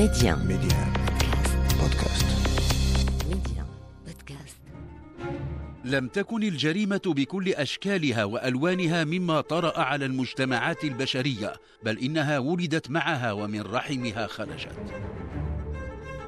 Média. Média. بودكاست Média. Podcast. لم تكن الجريمة بكل أشكالها وألوانها مما طرأ على المجتمعات البشرية، بل إنها ولدت معها ومن رحمها خرجت.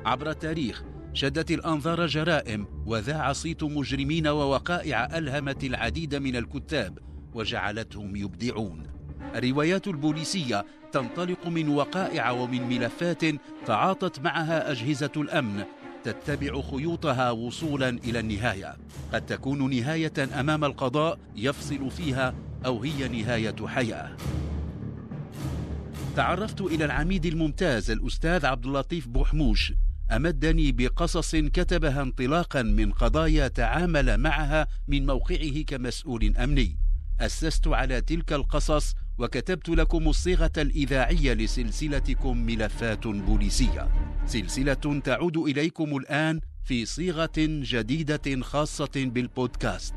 عبر التاريخ شدت الأنظار جرائم وذاع صيت مجرمين ووقائع ألهمت العديد من الكتاب وجعلتهم يبدعون. الروايات البوليسية تنطلق من وقائع ومن ملفات تعاطت معها أجهزة الأمن تتبع خيوطها وصولا إلى النهاية. قد تكون نهاية أمام القضاء يفصل فيها أو هي نهاية حياة. تعرفت إلى العميد الممتاز الأستاذ عبد اللطيف بوحموش أمدني بقصص كتبها انطلاقا من قضايا تعامل معها من موقعه كمسؤول أمني. أسست على تلك القصص وكتبت لكم الصيغة الإذاعية لسلسلتكم ملفات بوليسية. سلسلة تعود إليكم الآن في صيغة جديدة خاصة بالبودكاست.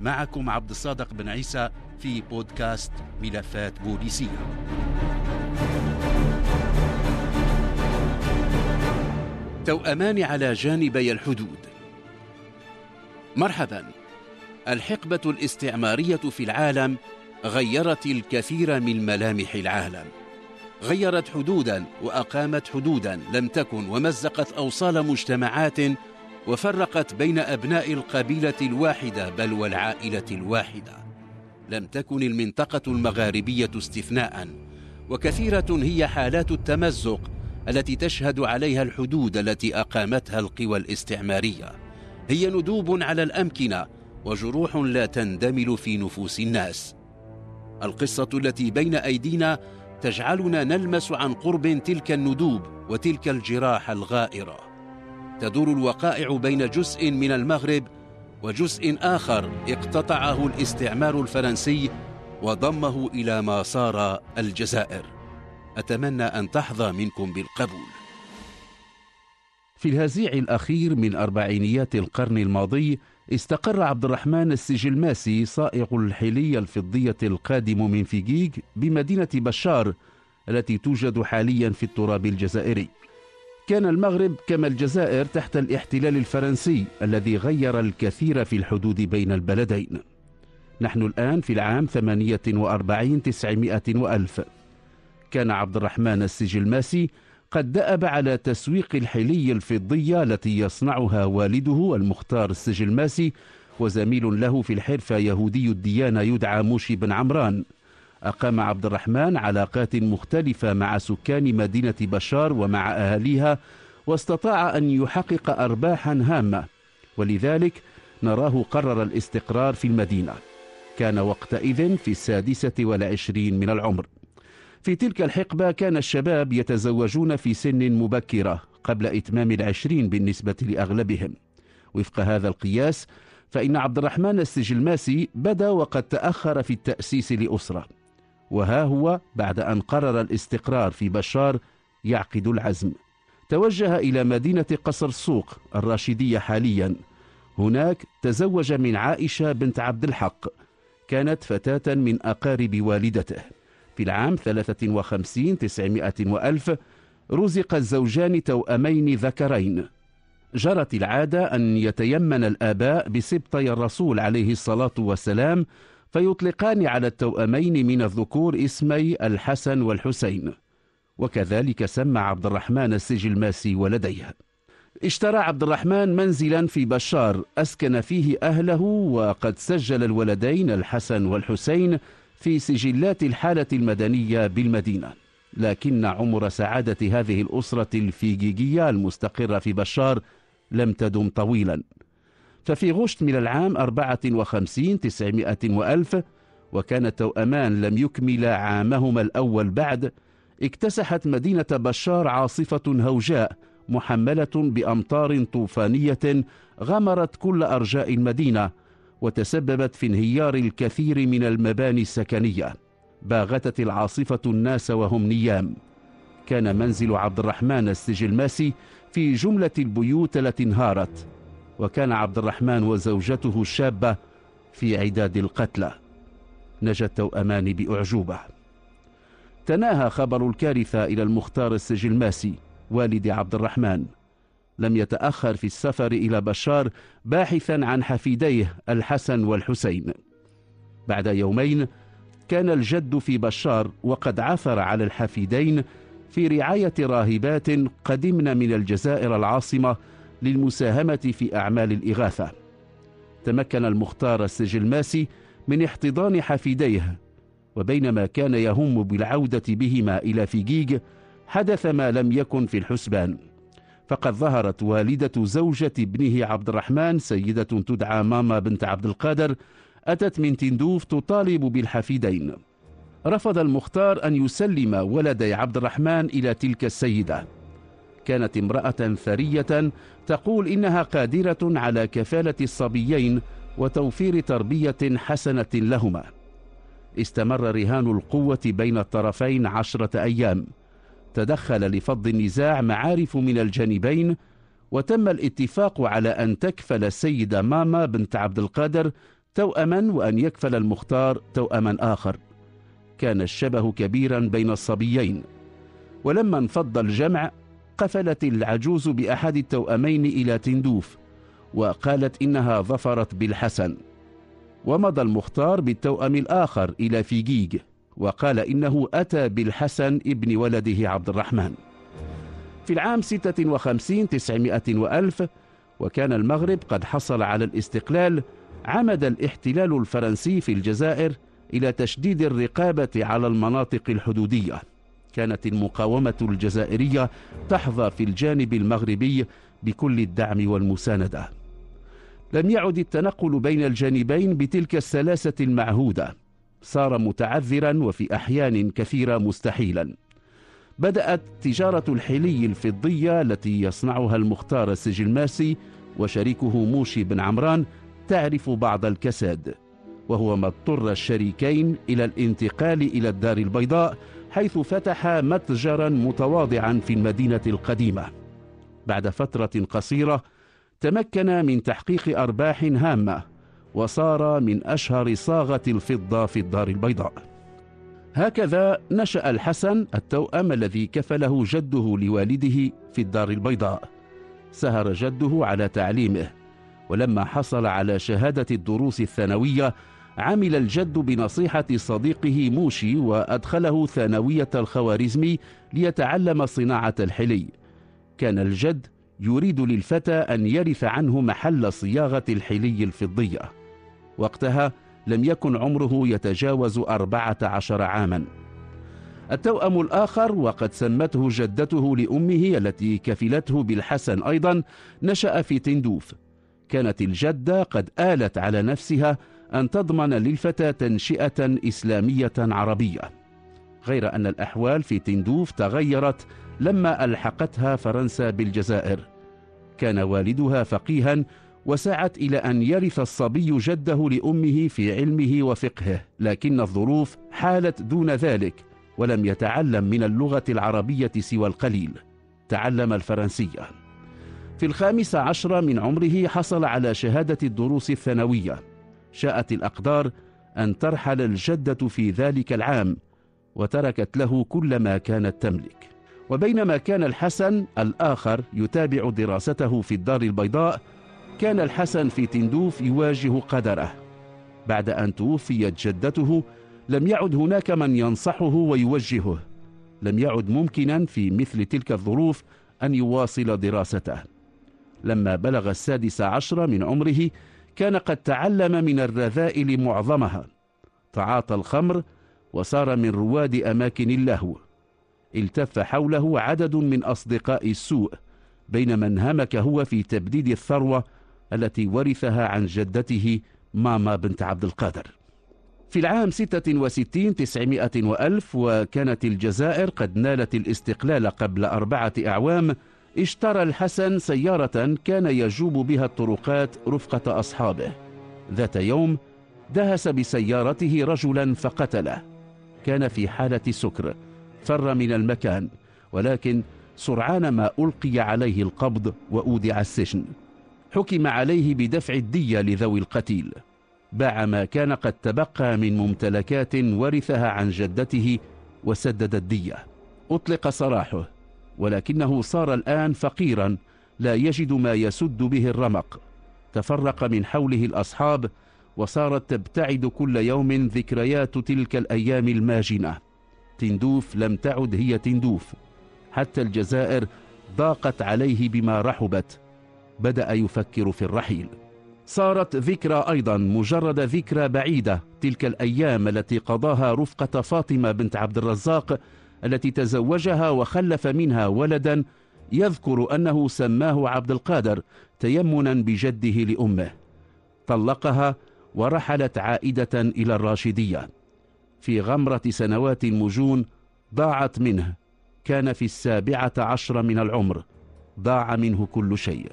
معكم عبد الصادق بن عيسى في بودكاست ملفات بوليسية. توأمان على جانبي الحدود. مرحبا. الحقبة الاستعمارية في العالم غيرت الكثير من ملامح العالم. غيرت حدودا وأقامت حدودا لم تكن ومزقت أوصال مجتمعات وفرقت بين أبناء القبيلة الواحدة بل والعائلة الواحدة. لم تكن المنطقة المغاربية استثناء وكثيرة هي حالات التمزق التي تشهد عليها الحدود التي أقامتها القوى الاستعمارية. هي ندوب على الأمكنة وجروح لا تندمل في نفوس الناس. القصة التي بين أيدينا تجعلنا نلمس عن قرب تلك الندوب وتلك الجراح الغائرة. تدور الوقائع بين جزء من المغرب وجزء آخر اقتطعه الاستعمار الفرنسي وضمه إلى ما صار الجزائر. أتمنى أن تحظى منكم بالقبول. في الهزيع الأخير من أربعينيات القرن الماضي استقر عبد الرحمن السجلماسي صائغ الحلي الفضية القادم من فيجيج بمدينة بشار التي توجد حاليا في التراب الجزائري. كان المغرب كما الجزائر تحت الاحتلال الفرنسي الذي غير الكثير في الحدود بين البلدين. نحن الآن في العام 48 تسعمائة وألف. كان عبد الرحمن السجلماسي قد دأب على تسويق الحلي الفضية التي يصنعها والده المختار السجلماسي وزميل له في الحرفة يهودي الديانة يدعى موشي بن عمران. أقام عبد الرحمن علاقات مختلفة مع سكان مدينة بشار ومع أهاليها واستطاع أن يحقق أرباحا هامة. ولذلك نراه قرر الاستقرار في المدينة. كان وقتئذ في السادسة والعشرين من العمر. في تلك الحقبة كان الشباب يتزوجون في سن مبكرة قبل إتمام العشرين بالنسبة لأغلبهم. وفق هذا القياس فإن عبد الرحمن السجلماسي بدا وقد تأخر في التأسيس لأسرة. وها هو بعد أن قرر الاستقرار في بشار يعقد العزم. توجه إلى مدينة قصر السوق الراشدية حاليا. هناك تزوج من عائشة بنت عبد الحق. كانت فتاة من أقارب والدته. العام 53 تسعمائة وألف رزق الزوجان توأمين ذكرين. جرت العادة أن يتيمن الآباء بسبطي الرسول عليه الصلاة والسلام فيطلقان على التوأمين من الذكور اسمي الحسن والحسين. وكذلك سمى عبد الرحمن السجلماسي ولديه. اشترى عبد الرحمن منزلا في بشار أسكن فيه أهله وقد سجل الولدين الحسن والحسين في سجلات الحالة المدنية بالمدينة. لكن عمر سعادة هذه الأسرة الفيجيجية المستقرة في بشار لم تدم طويلا. ففي غشت من العام 54 تسعمائة وألف وكان التوأمان لم يكملا عامهما الأول بعد اكتسحت مدينة بشار عاصفة هوجاء محملة بأمطار طوفانية غمرت كل أرجاء المدينة. وتسببت في انهيار الكثير من المباني السكنية. باغتت العاصفة الناس وهم نيام. كان منزل عبد الرحمن السجلماسي في جملة البيوت التي انهارت. وكان عبد الرحمن وزوجته الشابة في عداد القتلى. نجا التوأمان بأعجوبة. تناهى خبر الكارثة إلى المختار السجلماسي والد عبد الرحمن. لم يتأخر في السفر إلى بشار باحثا عن حفيديه الحسن والحسين. بعد يومين كان الجد في بشار وقد عثر على الحفيدين في رعاية راهبات قدمن من الجزائر العاصمة للمساهمة في أعمال الإغاثة. تمكن المختار السجلماسي من احتضان حفيديه وبينما كان يهم بالعودة بهما إلى فيجيج حدث ما لم يكن في الحسبان. فقد ظهرت والدة زوجة ابنه عبد الرحمن سيدة تدعى ماما بنت عبد القادر أتت من تندوف تطالب بالحفيدين. رفض المختار أن يسلم ولدي عبد الرحمن إلى تلك السيدة. كانت امرأة ثرية تقول إنها قادرة على كفالة الصبيين وتوفير تربية حسنة لهما. استمر رهان القوة بين الطرفين عشرة أيام. تدخل لفض النزاع معارف من الجانبين وتم الاتفاق على أن تكفل السيدة ماما بنت عبد القادر توأما وأن يكفل المختار توأما آخر. كان الشبه كبيرا بين الصبيين. ولما انفض الجمع قفلت العجوز بأحد التوأمين إلى تندوف وقالت إنها ظفرت بالحسن. ومضى المختار بالتوأم الآخر إلى فيجيج. وقال إنه أتى بالحسن ابن ولده عبد الرحمن. في العام ستة وخمسين تسعمائة وألف وكان المغرب قد حصل على الاستقلال عمد الاحتلال الفرنسي في الجزائر إلى تشديد الرقابة على المناطق الحدودية. كانت المقاومة الجزائرية تحظى في الجانب المغربي بكل الدعم والمساندة. لم يعد التنقل بين الجانبين بتلك السلاسة المعهودة. صار متعذرا وفي أحيان كثيرة مستحيلا. بدأت تجارة الحلي الفضية التي يصنعها المختار السجلماسي وشريكه موشي بن عمران تعرف بعض الكساد وهو ما اضطر الشريكين إلى الانتقال إلى الدار البيضاء حيث فتح متجرا متواضعا في المدينة القديمة. بعد فترة قصيرة تمكن من تحقيق أرباح هامة وصار من أشهر صاغة الفضة في الدار البيضاء. هكذا نشأ الحسن التوأم الذي كفله جده لوالده في الدار البيضاء. سهر جده على تعليمه ولما حصل على شهادة الدروس الثانوية عمل الجد بنصيحة صديقه موشي وأدخله ثانوية الخوارزمي ليتعلم صناعة الحلي. كان الجد يريد للفتى أن يرث عنه محل صياغة الحلي الفضية. وقتها لم يكن عمره يتجاوز أربعة عشر عاما. التوأم الآخر وقد سمته جدته لأمه التي كفلته بالحسن أيضا نشأ في تندوف. كانت الجدة قد آلت على نفسها أن تضمن للفتى تنشئة إسلامية عربية. غير أن الأحوال في تندوف تغيرت لما ألحقتها فرنسا بالجزائر. كان والدها فقيها وسعت إلى أن يرث الصبي جده لأمه في علمه وفقهه لكن الظروف حالت دون ذلك ولم يتعلم من اللغة العربية سوى القليل. تعلم الفرنسية. في الخامس عشر من عمره حصل على شهادة الدروس الثانوية. شاءت الأقدار أن ترحل الجدة في ذلك العام وتركت له كل ما كانت تملك. وبينما كان الحسن الآخر يتابع دراسته في الدار البيضاء كان الحسن في تندوف يواجه قدره. بعد أن توفيت جدته لم يعد هناك من ينصحه ويوجهه. لم يعد ممكنا في مثل تلك الظروف أن يواصل دراسته. لما بلغ السادس عشر من عمره كان قد تعلم من الرذائل معظمها. تعاطى الخمر وصار من رواد أماكن اللهو. التف حوله عدد من أصدقاء السوء بينما انهمك هو في تبديد الثروة التي ورثها عن جدته ماما بنت عبد القادر. في العام 66 تسعمائة وألف وكانت الجزائر قد نالت الاستقلال قبل أربعة أعوام اشترى الحسن سيارة كان يجوب بها الطرقات رفقة أصحابه. ذات يوم دهس بسيارته رجلا فقتله. كان في حالة سكر فر من المكان ولكن سرعان ما ألقي عليه القبض وأودع السجن. حكم عليه بدفع الدية لذوي القتيل. باع ما كان قد تبقى من ممتلكات ورثها عن جدته وسدد الدية. أطلق سراحه ولكنه صار الآن فقيرا لا يجد ما يسد به الرمق. تفرق من حوله الأصحاب وصارت تبتعد كل يوم ذكريات تلك الأيام الماجنة. تندوف لم تعد هي تندوف. حتى الجزائر ضاقت عليه بما رحبت. بدأ يفكر في الرحيل. صارت ذكرى أيضا مجرد ذكرى بعيدة تلك الأيام التي قضاها رفقة فاطمة بنت عبد الرزاق التي تزوجها وخلف منها ولدا يذكر أنه سماه عبد القادر تيمنا بجده لأمه. طلقها ورحلت عائدة إلى الراشدية. في غمرة سنوات المجون ضاعت منه. كان في السابعة عشر من العمر. ضاع منه كل شيء.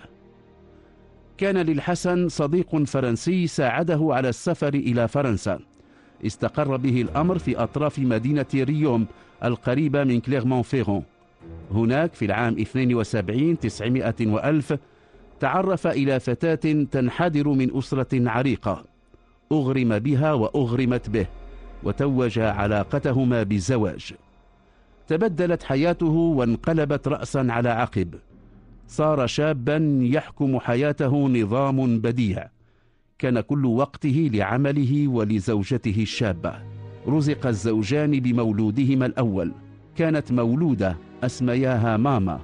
كان للحسن صديق فرنسي ساعده على السفر إلى فرنسا. استقر به الأمر في أطراف مدينة ريوم القريبة من كليغمون فيرون هناك في العام 72 900 وألف تعرف إلى فتاة تنحدر من أسرة عريقة. أغرم بها وأغرمت به وتوج علاقتهما بالزواج تبدلت حياته وانقلبت رأسا على عقب. صار شابا يحكم حياته نظام بديع. كان كل وقته لعمله ولزوجته الشابة. رزق الزوجان بمولودهما الأول. كانت مولودة أسمياها ماما.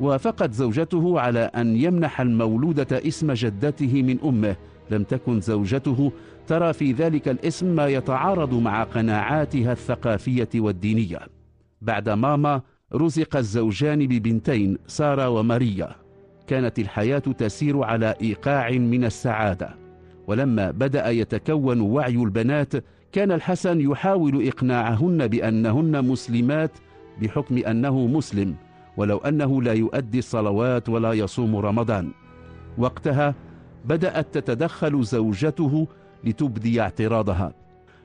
وافقت زوجته على أن يمنح المولودة اسم جدته من أمه. لم تكن زوجته ترى في ذلك الاسم ما يتعارض مع قناعاتها الثقافية والدينية. بعد ماما رزق الزوجان ببنتين سارة وماريا. كانت الحياة تسير على إيقاع من السعادة. ولما بدأ يتكون وعي البنات كان الحسن يحاول إقناعهن بأنهن مسلمات بحكم أنه مسلم ولو أنه لا يؤدي الصلوات ولا يصوم رمضان. وقتها بدأت تتدخل زوجته لتبدي اعتراضها.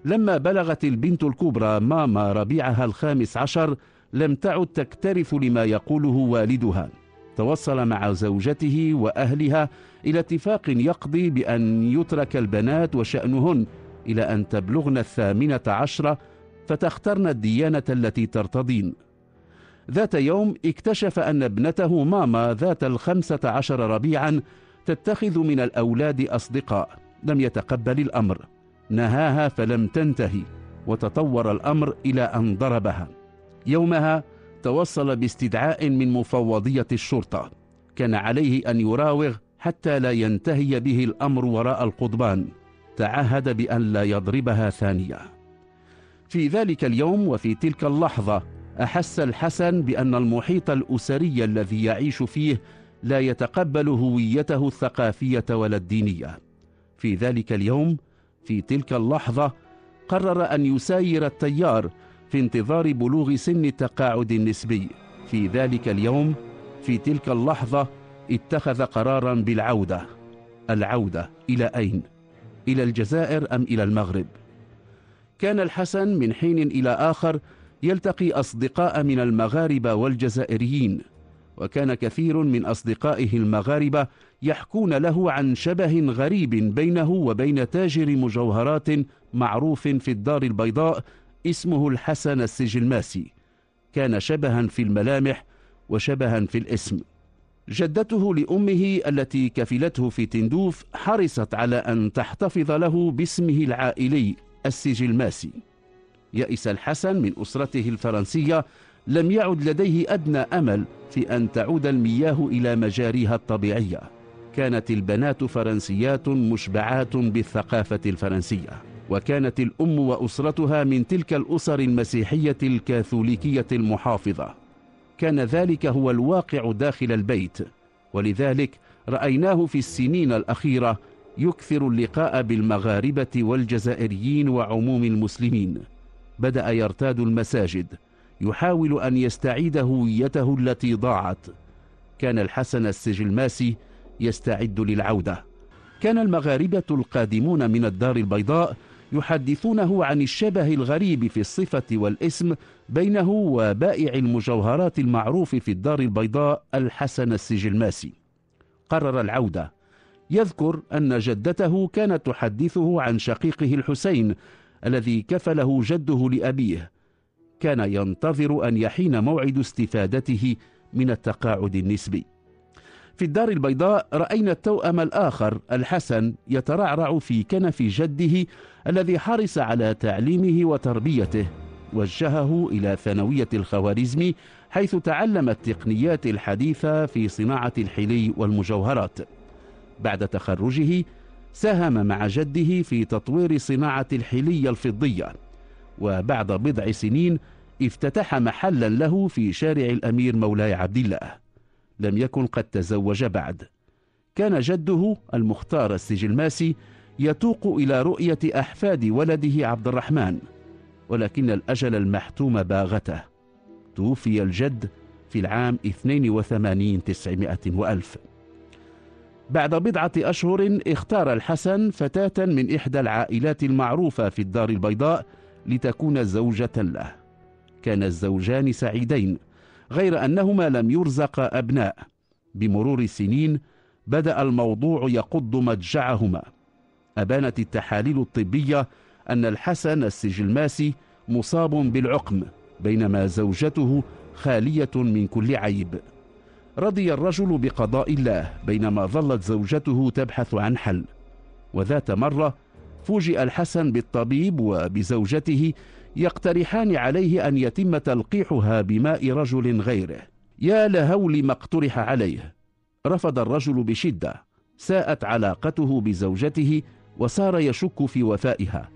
لما بلغت البنت الكبرى ماما ربيعها الخامس عشر لم تعد تكترث لما يقوله والدها. توصل مع زوجته وأهلها إلى اتفاق يقضي بأن يترك البنات وشأنهن إلى أن تبلغن الثامنة عشرة فتخترن الديانة التي ترتضين. ذات يوم اكتشف أن ابنته ماما ذات الخمسة عشر ربيعا تتخذ من الأولاد أصدقاء لم يتقبل الأمر. نهاها فلم تنتهي وتطور الأمر إلى أن ضربها. يومها توصل باستدعاء من مفوضية الشرطة. كان عليه أن يراوغ حتى لا ينتهي به الأمر وراء القضبان. تعهد بأن لا يضربها ثانية. في ذلك اليوم وفي تلك اللحظة أحس الحسن بأن المحيط الأسري الذي يعيش فيه لا يتقبل هويته الثقافية ولا الدينية. في ذلك اليوم في تلك اللحظة قرر أن يساير التيار في انتظار بلوغ سن التقاعد النسبي في ذلك اليوم في تلك اللحظة اتخذ قرارا بالعودة العودة إلى أين؟ إلى الجزائر أم إلى المغرب؟ كان الحسن من حين إلى آخر يلتقي أصدقاء من المغاربة والجزائريين وكان كثير من أصدقائه المغاربة يحكون له عن شبه غريب بينه وبين تاجر مجوهرات معروف في الدار البيضاء اسمه الحسن السجلماسي. كان شبها في الملامح وشبها في الاسم. جدته لأمه التي كفلته في تندوف حرصت على أن تحتفظ له باسمه العائلي السجلماسي. يئس الحسن من أسرته الفرنسية لم يعد لديه أدنى أمل في أن تعود المياه إلى مجاريها الطبيعية. كانت البنات فرنسيات مشبعات بالثقافة الفرنسية. وكانت الأم وأسرتها من تلك الأسر المسيحية الكاثوليكية المحافظة. كان ذلك هو الواقع داخل البيت. ولذلك رأيناه في السنين الأخيرة يكثر اللقاء بالمغاربة والجزائريين وعموم المسلمين. بدأ يرتاد المساجد يحاول أن يستعيد هويته التي ضاعت. كان الحسن السجلماسي يستعد للعودة. كان المغاربة القادمون من الدار البيضاء يحدثونه عن الشبه الغريب في الصفة والاسم بينه وبائع المجوهرات المعروف في الدار البيضاء الحسن السجلماسي. قرر العودة. يذكر أن جدته كانت تحدثه عن شقيقه الحسين الذي كفله جده لأبيه. كان ينتظر أن يحين موعد استفادته من التقاعد النسبي. في الدار البيضاء رأينا التوأم الآخر الحسن يترعرع في كنف جده الذي حرص على تعليمه وتربيته وجهه إلى ثانوية الخوارزمي حيث تعلم التقنيات الحديثة في صناعة الحلي والمجوهرات. بعد تخرجه ساهم مع جده في تطوير صناعة الحلي الفضية. وبعد بضع سنين افتتح محلا له في شارع الأمير مولاي عبد الله. لم يكن قد تزوج بعد. كان جده المختار السجلماسي يتوق إلى رؤية أحفاد ولده عبد الرحمن ولكن الأجل المحتوم باغته. توفي الجد في العام 82 تسعمائة وألف. بعد بضعة أشهر اختار الحسن فتاة من إحدى العائلات المعروفة في الدار البيضاء لتكون زوجة له. كان الزوجان سعيدين. غير أنهما لم يرزقا أبناء. بمرور السنين بدأ الموضوع يقض مضجعهما أبانت التحاليل الطبية أن الحسن السجلماسي مصاب بالعقم بينما زوجته خالية من كل عيب. رضي الرجل بقضاء الله بينما ظلت زوجته تبحث عن حل. وذات مرة فوجئ الحسن بالطبيب وبزوجته يقترحان عليه أن يتم تلقيحها بماء رجل غيره. يا لهول ما اقترح عليه. رفض الرجل بشدة. ساءت علاقته بزوجته وصار يشك في وفائها.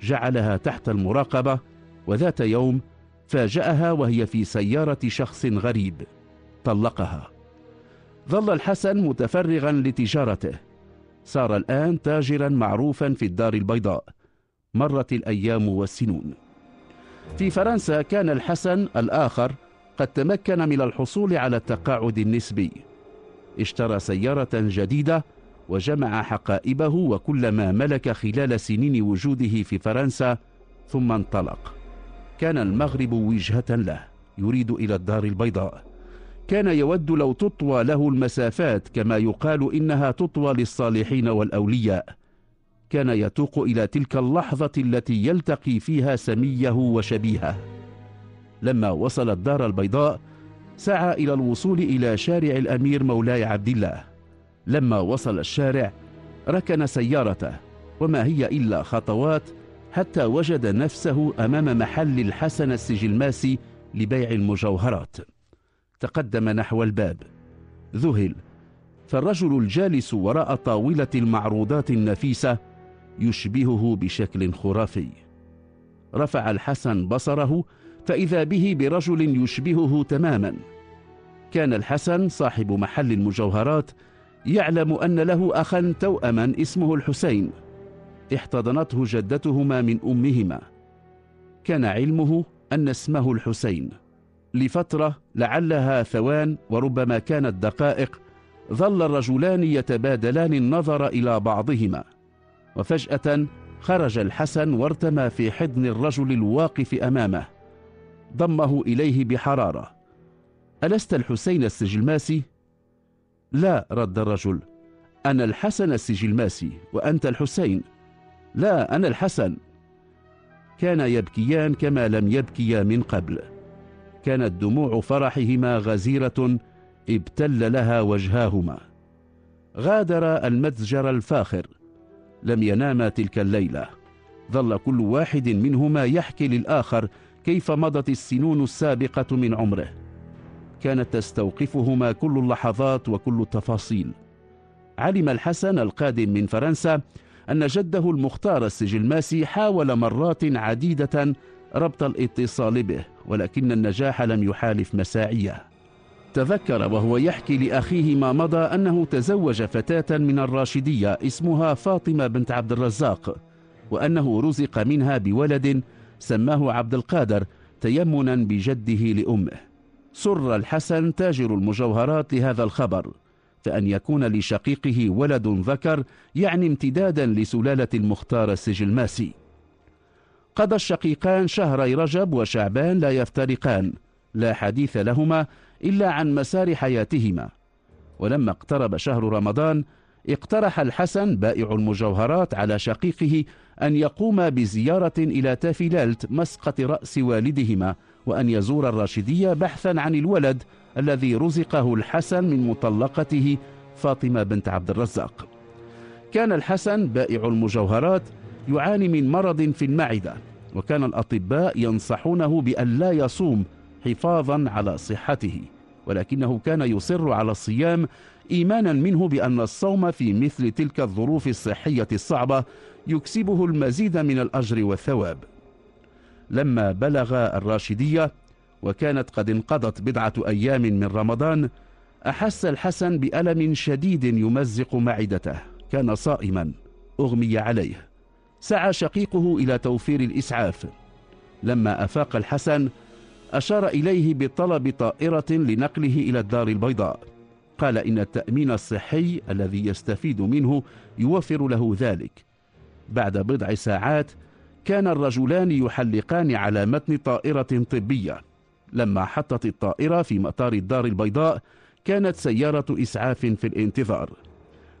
جعلها تحت المراقبة وذات يوم فاجأها وهي في سيارة شخص غريب. طلقها. ظل الحسن متفرغا لتجارته. صار الآن تاجرا معروفا في الدار البيضاء. مرت الأيام والسنون. في فرنسا كان الحسن الآخر قد تمكن من الحصول على التقاعد النسبي. اشترى سيارة جديدة وجمع حقائبه وكل ما ملك خلال سنين وجوده في فرنسا ثم انطلق. كان المغرب وجهة له يريد إلى الدار البيضاء. كان يود لو تطوى له المسافات كما يقال إنها تطوى للصالحين والأولياء. كان يتوق إلى تلك اللحظة التي يلتقي فيها سميه وشبيهه. لما وصل الدار البيضاء سعى إلى الوصول إلى شارع الأمير مولاي عبد الله. لما وصل الشارع ركن سيارته وما هي إلا خطوات حتى وجد نفسه أمام محل الحسن السجلماسي لبيع المجوهرات. تقدم نحو الباب. ذهل. فالرجل الجالس وراء طاولة المعروضات النفيسة يشبهه بشكل خرافي. رفع الحسن بصره فإذا به برجل يشبهه تماما. كان الحسن صاحب محل المجوهرات يعلم أن له أخا توأما اسمه الحسين. احتضنته جدتهما من أمهما. كان علمه أن اسمه الحسين. لفترة لعلها ثوان وربما كانت دقائق ظل الرجلان يتبادلان النظر إلى بعضهما. وفجأة خرج الحسن وارتمى في حضن الرجل الواقف أمامه. ضمه إليه بحرارة. ألست الحسين السجلماسي؟ لا رد الرجل. أنا الحسن السجلماسي وأنت الحسين. لا أنا الحسن. كان يبكيان كما لم يبكيا من قبل. كانت دموع فرحهما غزيرة ابتل لها وجهاهما. غادر المتجر الفاخر. لم يناما تلك الليلة. ظل كل واحد منهما يحكي للآخر كيف مضت السنون السابقة من عمره. كانت تستوقفهما كل اللحظات وكل التفاصيل. علم الحسن القادم من فرنسا أن جده المختار السجلماسي حاول مرات عديدة ربط الاتصال به ولكن النجاح لم يحالف مساعيه. تذكر وهو يحكي لأخيه ما مضى أنه تزوج فتاة من الراشدية اسمها فاطمة بنت عبد الرزاق وأنه رزق منها بولد سماه عبد القادر تيمنا بجده لأمه. سر الحسن تاجر المجوهرات لهذا الخبر فأن يكون لشقيقه ولد ذكر يعني امتدادا لسلالة المختار السجلماسي قضى الشقيقان شهري رجب وشعبان لا يفترقان لا حديث لهما إلا عن مسار حياتهما. ولما اقترب شهر رمضان اقترح الحسن بائع المجوهرات على شقيقه أن يقوم بزيارة إلى تافيلالت مسقط رأس والدهما وأن يزور الراشدية بحثا عن الولد الذي رزقه الحسن من مطلقته فاطمة بنت عبد الرزاق. كان الحسن بائع المجوهرات يعاني من مرض في المعدة وكان الأطباء ينصحونه بأن لا يصوم حفاظا على صحته ولكنه كان يصر على الصيام إيمانا منه بأن الصوم في مثل تلك الظروف الصحية الصعبة يكسبه المزيد من الأجر والثواب. لما بلغ الراشدية وكانت قد انقضت بضعة أيام من رمضان أحس الحسن بألم شديد يمزق معدته. كان صائما أغمي عليه. سعى شقيقه إلى توفير الإسعاف. لما أفاق الحسن أشار إليه بطلب طائرة لنقله إلى الدار البيضاء. قال إن التأمين الصحي الذي يستفيد منه يوفر له ذلك. بعد بضع ساعات كان الرجلان يحلقان على متن طائرة طبية. لما حطت الطائرة في مطار الدار البيضاء كانت سيارة إسعاف في الانتظار.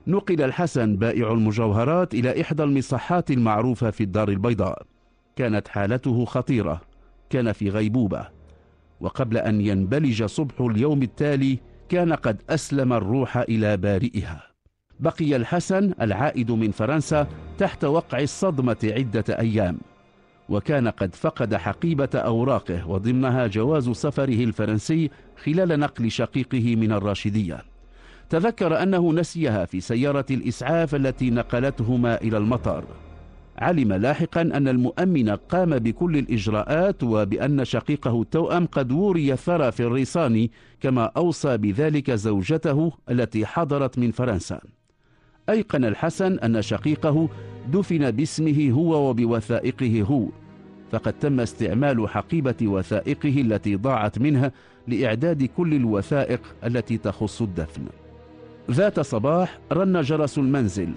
نقل الحسن بائع المجوهرات إلى إحدى المصحات المعروفة في الدار البيضاء. كانت حالته خطيرة. كان في غيبوبة. وقبل أن ينبلج صبح اليوم التالي كان قد أسلم الروح إلى بارئها. بقي الحسن العائد من فرنسا تحت وقع الصدمة عدة أيام وكان قد فقد حقيبة أوراقه وضمنها جواز سفره الفرنسي خلال نقل شقيقه من الراشدية. تذكر أنه نسيها في سيارة الإسعاف التي نقلتهما إلى المطار. علم لاحقا أن المؤمن قام بكل الإجراءات وبأن شقيقه التوأم قد وري ثرى في الريصان كما أوصى بذلك زوجته التي حضرت من فرنسا. أيقن الحسن أن شقيقه دفن باسمه هو وبوثائقه هو فقد تم استعمال حقيبة وثائقه التي ضاعت منها لإعداد كل الوثائق التي تخص الدفن. ذات صباح رن جرس المنزل.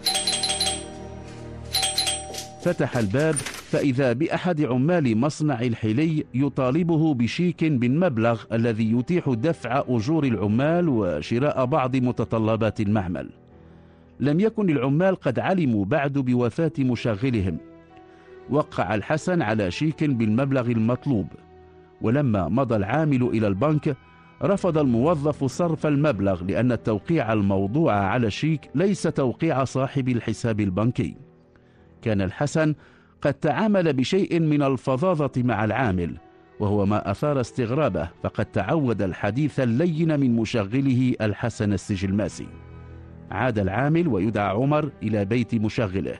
فتح الباب فإذا بأحد عمال مصنع الحلي يطالبه بشيك بالمبلغ الذي يتيح دفع أجور العمال وشراء بعض متطلبات المعمل لم يكن العمال قد علموا بعد بوفاة مشغلهم وقع الحسن على شيك بالمبلغ المطلوب. ولما مضى العامل إلى البنك رفض الموظف صرف المبلغ لأن التوقيع الموضوع على الشيك ليس توقيع صاحب الحساب البنكي. كان الحسن قد تعامل بشيء من الفظاظة مع العامل وهو ما أثار استغرابه فقد تعود الحديث اللين من مشغله الحسن السجلماسي. عاد العامل ويدعى عمر إلى بيت مشغله.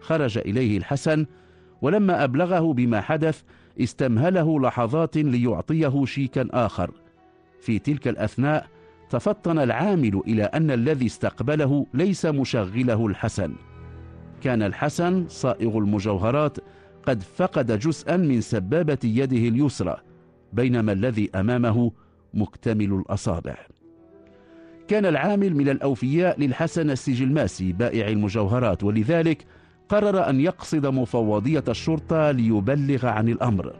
خرج إليه الحسن ولما أبلغه بما حدث استمهله لحظات ليعطيه شيكا آخر. في تلك الأثناء تفطن العامل إلى أن الذي استقبله ليس مشغله الحسن. كان الحسن صائغ المجوهرات قد فقد جزءا من سبابة يده اليسرى بينما الذي أمامه مكتمل الأصابع. كان العامل من الأوفياء للحسن السجلماسي بائع المجوهرات ولذلك قرر أن يقصد مفوضية الشرطة ليبلغ عن الأمر.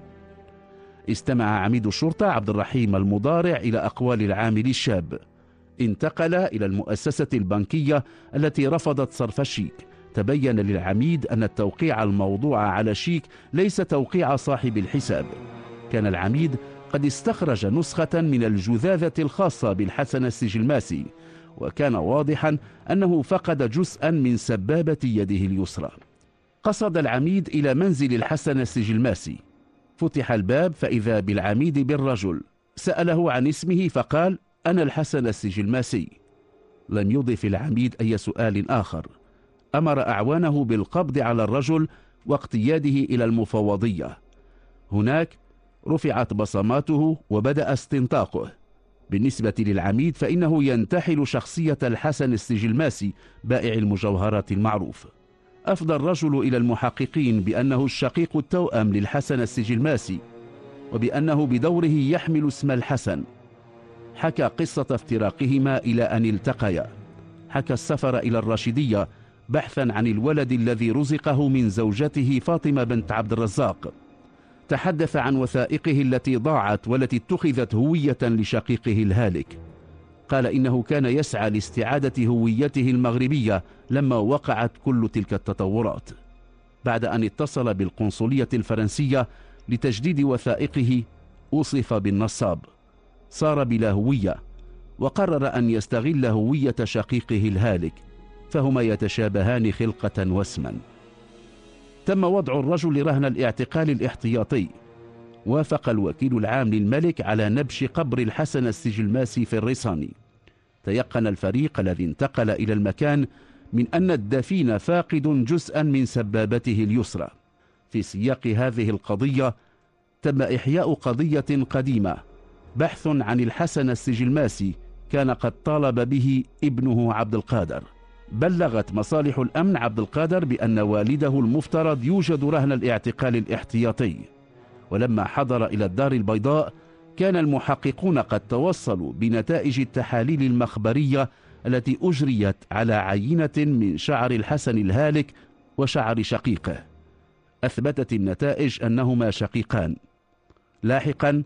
استمع عميد الشرطة عبد الرحيم المضارع إلى أقوال العامل الشاب. انتقل إلى المؤسسة البنكية التي رفضت صرف الشيك. تبين للعميد أن التوقيع الموضوع على الشيك ليس توقيع صاحب الحساب. كان العميد قد استخرج نسخة من الجذاذة الخاصة بالحسن السجلماسي وكان واضحا أنه فقد جزءا من سبابة يده اليسرى. قصد العميد إلى منزل الحسن السجلماسي فتح الباب فإذا بالعميد بالرجل. سأله عن اسمه فقال أنا الحسن السجلماسي لم يضف العميد أي سؤال آخر. أمر أعوانه بالقبض على الرجل واقتياده إلى المفوضية. هناك رفعت بصماته وبدأ استنطاقه. بالنسبة للعميد فإنه ينتحل شخصية الحسن السجلماسي بائع المجوهرات المعروف. أفضى الرجل إلى المحققين بأنه الشقيق التوأم للحسن السجلماسي وبأنه بدوره يحمل اسم الحسن. حكى قصة افتراقهما إلى أن التقيا. حكى السفر إلى الراشدية بحثا عن الولد الذي رزقه من زوجته فاطمة بنت عبد الرزاق. تحدث عن وثائقه التي ضاعت والتي اتخذت هوية لشقيقه الهالك. قال إنه كان يسعى لاستعادة هويته المغربية لما وقعت كل تلك التطورات. بعد أن اتصل بالقنصلية الفرنسية لتجديد وثائقه وصف بالنصاب. صار بلا هوية وقرر أن يستغل هوية شقيقه الهالك. فهما يتشابهان خلقة واسما. تم وضع الرجل رهن الاعتقال الاحتياطي. وافق الوكيل العام للملك على نبش قبر الحسن السجلماسي في الريصاني تيقن الفريق الذي انتقل إلى المكان من أن الدفين فاقد جزءا من سبابته اليسرى. في سياق هذه القضية تم إحياء قضية قديمة بحث عن الحسن السجلماسي كان قد طالب به ابنه عبد القادر. بلغت مصالح الأمن عبد القادر بأن والده المفترض يوجد رهن الاعتقال الاحتياطي. ولما حضر إلى الدار البيضاء كان المحققون قد توصلوا بنتائج التحاليل المخبرية التي أجريت على عينة من شعر الحسن الهالك وشعر شقيقه. أثبتت النتائج أنهما شقيقان. لاحقا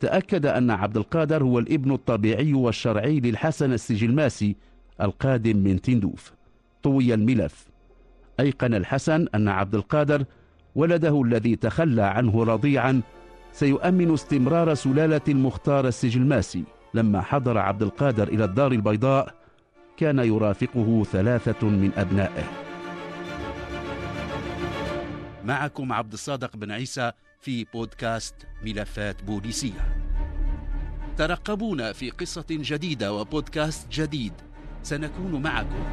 تأكد أن عبد القادر هو الابن الطبيعي والشرعي للحسن السجلماسي القادم من تندوف. طوي الملف. أيقن الحسن أن عبد القادر ولده الذي تخلى عنه رضيعا سيؤمن استمرار سلالة المختار السجلماسي لما حضر عبد القادر إلى الدار البيضاء كان يرافقه ثلاثة من أبنائه. معكم عبد الصادق بن عيسى في بودكاست ملفات بوليسية. ترقبونا في قصة جديدة وبودكاست جديد. سنكون معكم.